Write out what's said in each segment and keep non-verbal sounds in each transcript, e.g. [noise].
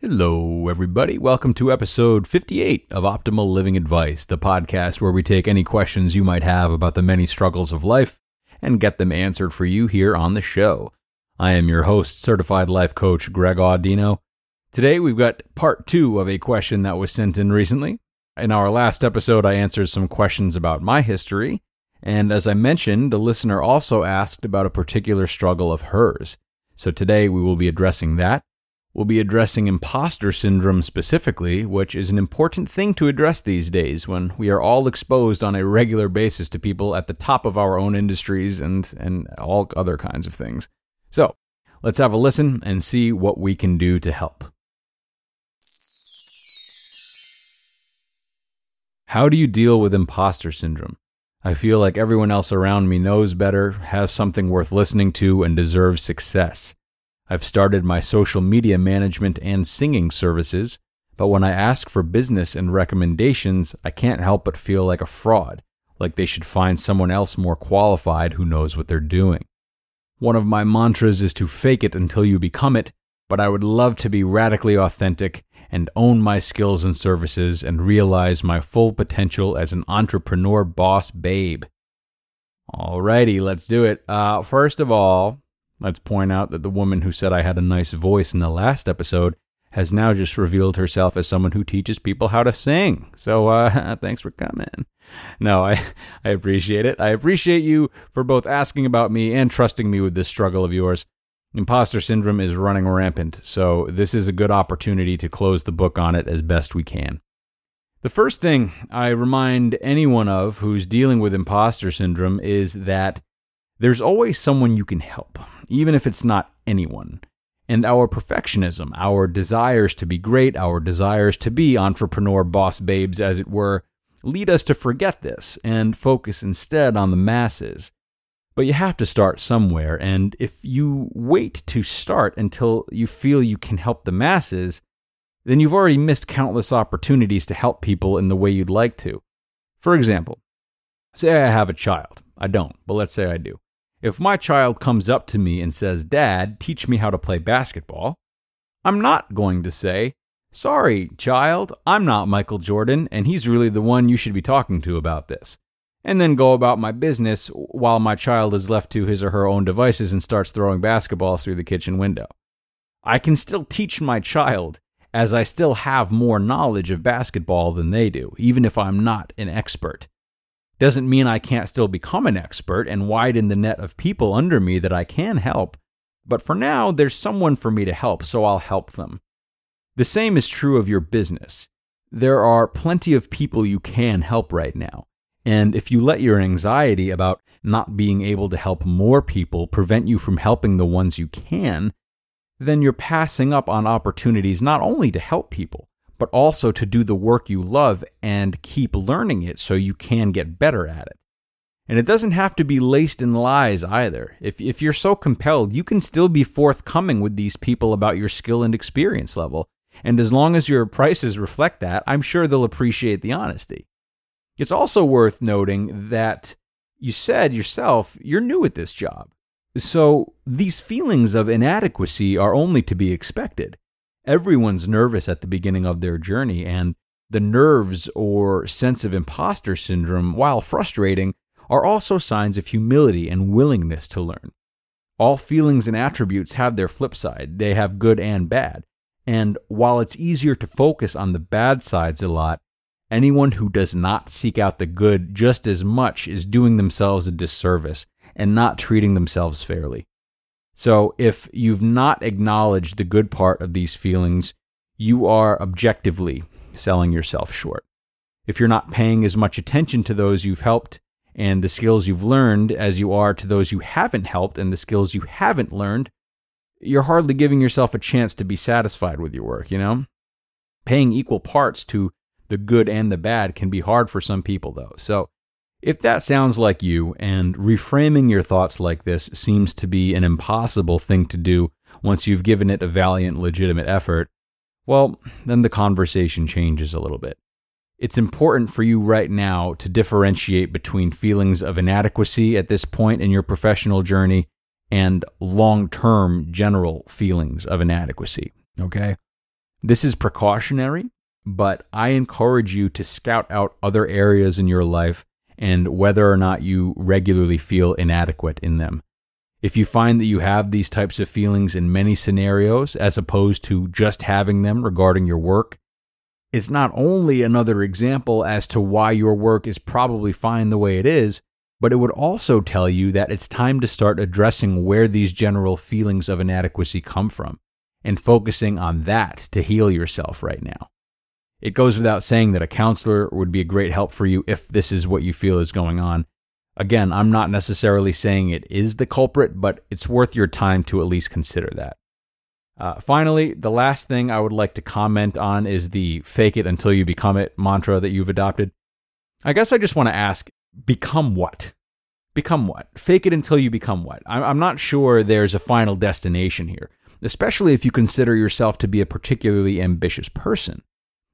Hello, everybody. Welcome to episode 58 of Optimal Living Advice, the podcast where we take any questions you might have about the many struggles of life and get them answered for you here on the show. I am your host, certified life coach Greg Audino. Today, we've got part two of a question that was sent in recently. In our last episode, I answered some questions about my history. And as I mentioned, the listener also asked about a particular struggle of hers. So today, we will be addressing that. We'll be addressing imposter syndrome specifically, which is an important thing to address these days when we are all exposed on a regular basis to people at the top of our own industries and, and all other kinds of things. So, let's have a listen and see what we can do to help. How do you deal with imposter syndrome? I feel like everyone else around me knows better, has something worth listening to, and deserves success. I've started my social media management and singing services, but when I ask for business and recommendations, I can't help but feel like a fraud, like they should find someone else more qualified who knows what they're doing. One of my mantras is to fake it until you become it, but I would love to be radically authentic and own my skills and services and realize my full potential as an entrepreneur boss babe. Alrighty, let's do it. Uh, first of all, Let's point out that the woman who said I had a nice voice in the last episode has now just revealed herself as someone who teaches people how to sing. So uh, [laughs] thanks for coming. No, I, [laughs] I appreciate it. I appreciate you for both asking about me and trusting me with this struggle of yours. Imposter syndrome is running rampant, so this is a good opportunity to close the book on it as best we can. The first thing I remind anyone of who's dealing with imposter syndrome is that there's always someone you can help even if it's not anyone. And our perfectionism, our desires to be great, our desires to be entrepreneur boss babes, as it were, lead us to forget this and focus instead on the masses. But you have to start somewhere, and if you wait to start until you feel you can help the masses, then you've already missed countless opportunities to help people in the way you'd like to. For example, say I have a child. I don't, but let's say I do. If my child comes up to me and says, Dad, teach me how to play basketball, I'm not going to say, Sorry, child, I'm not Michael Jordan, and he's really the one you should be talking to about this. And then go about my business while my child is left to his or her own devices and starts throwing basketballs through the kitchen window. I can still teach my child, as I still have more knowledge of basketball than they do, even if I'm not an expert. Doesn't mean I can't still become an expert and widen the net of people under me that I can help, but for now, there's someone for me to help, so I'll help them. The same is true of your business. There are plenty of people you can help right now. And if you let your anxiety about not being able to help more people prevent you from helping the ones you can, then you're passing up on opportunities not only to help people, but also to do the work you love and keep learning it so you can get better at it. And it doesn't have to be laced in lies either. If, if you're so compelled, you can still be forthcoming with these people about your skill and experience level. And as long as your prices reflect that, I'm sure they'll appreciate the honesty. It's also worth noting that you said yourself you're new at this job. So these feelings of inadequacy are only to be expected everyone's nervous at the beginning of their journey, and the nerves or sense of imposter syndrome, while frustrating, are also signs of humility and willingness to learn. All feelings and attributes have their flip side, they have good and bad. And while it's easier to focus on the bad sides a lot, anyone who does not seek out the good just as much is doing themselves a disservice and not treating themselves fairly. So if you've not acknowledged the good part of these feelings, you are objectively selling yourself short. If you're not paying as much attention to those you've helped and the skills you've learned as you are to those you haven't helped and the skills you haven't learned, you're hardly giving yourself a chance to be satisfied with your work, you know? Paying equal parts to the good and the bad can be hard for some people, though. So, if that sounds like you, and reframing your thoughts like this seems to be an impossible thing to do once you've given it a valiant, legitimate effort, well, then the conversation changes a little bit. It's important for you right now to differentiate between feelings of inadequacy at this point in your professional journey and long term general feelings of inadequacy. Okay? This is precautionary, but I encourage you to scout out other areas in your life and whether or not you regularly feel inadequate in them. If you find that you have these types of feelings in many scenarios as opposed to just having them regarding your work, it's not only another example as to why your work is probably fine the way it is, but it would also tell you that it's time to start addressing where these general feelings of inadequacy come from and focusing on that to heal yourself right now. It goes without saying that a counselor would be a great help for you if this is what you feel is going on. Again, I'm not necessarily saying it is the culprit, but it's worth your time to at least consider that. Uh, finally, the last thing I would like to comment on is the fake it until you become it mantra that you've adopted. I guess I just want to ask become what? Become what? Fake it until you become what? I'm not sure there's a final destination here, especially if you consider yourself to be a particularly ambitious person.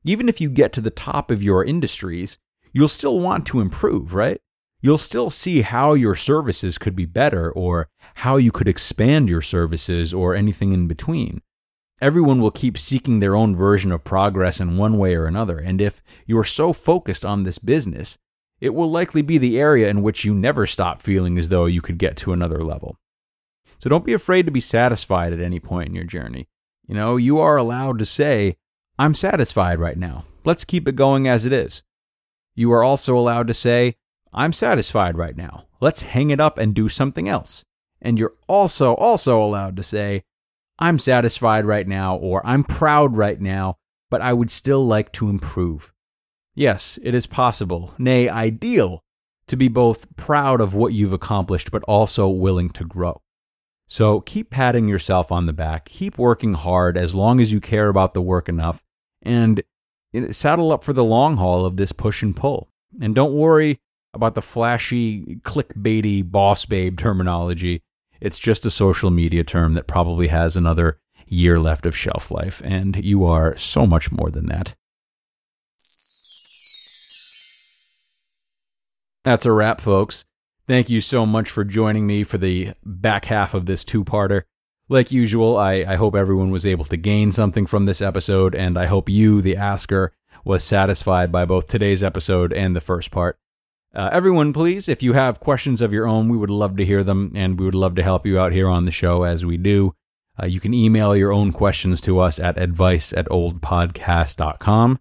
Even if you get to the top of your industries, you'll still want to improve, right? You'll still see how your services could be better or how you could expand your services or anything in between. Everyone will keep seeking their own version of progress in one way or another. And if you're so focused on this business, it will likely be the area in which you never stop feeling as though you could get to another level. So don't be afraid to be satisfied at any point in your journey. You know, you are allowed to say, I'm satisfied right now. Let's keep it going as it is. You are also allowed to say, I'm satisfied right now. Let's hang it up and do something else. And you're also also allowed to say, I'm satisfied right now or I'm proud right now, but I would still like to improve. Yes, it is possible, nay, ideal, to be both proud of what you've accomplished, but also willing to grow. So keep patting yourself on the back, keep working hard as long as you care about the work enough, and saddle up for the long haul of this push and pull. And don't worry about the flashy, clickbaity boss babe terminology. It's just a social media term that probably has another year left of shelf life, and you are so much more than that. That's a wrap, folks. Thank you so much for joining me for the back half of this two parter. Like usual, I, I hope everyone was able to gain something from this episode, and I hope you, the asker, was satisfied by both today's episode and the first part. Uh, everyone, please, if you have questions of your own, we would love to hear them, and we would love to help you out here on the show as we do. Uh, you can email your own questions to us at advice at oldpodcast.com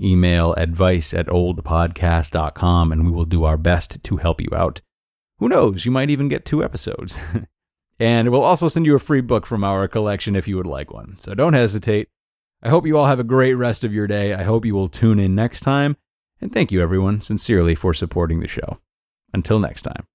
email advice at oldpodcast.com and we will do our best to help you out. Who knows, you might even get two episodes. [laughs] and we'll also send you a free book from our collection if you would like one. So don't hesitate. I hope you all have a great rest of your day. I hope you will tune in next time. And thank you, everyone, sincerely for supporting the show. Until next time.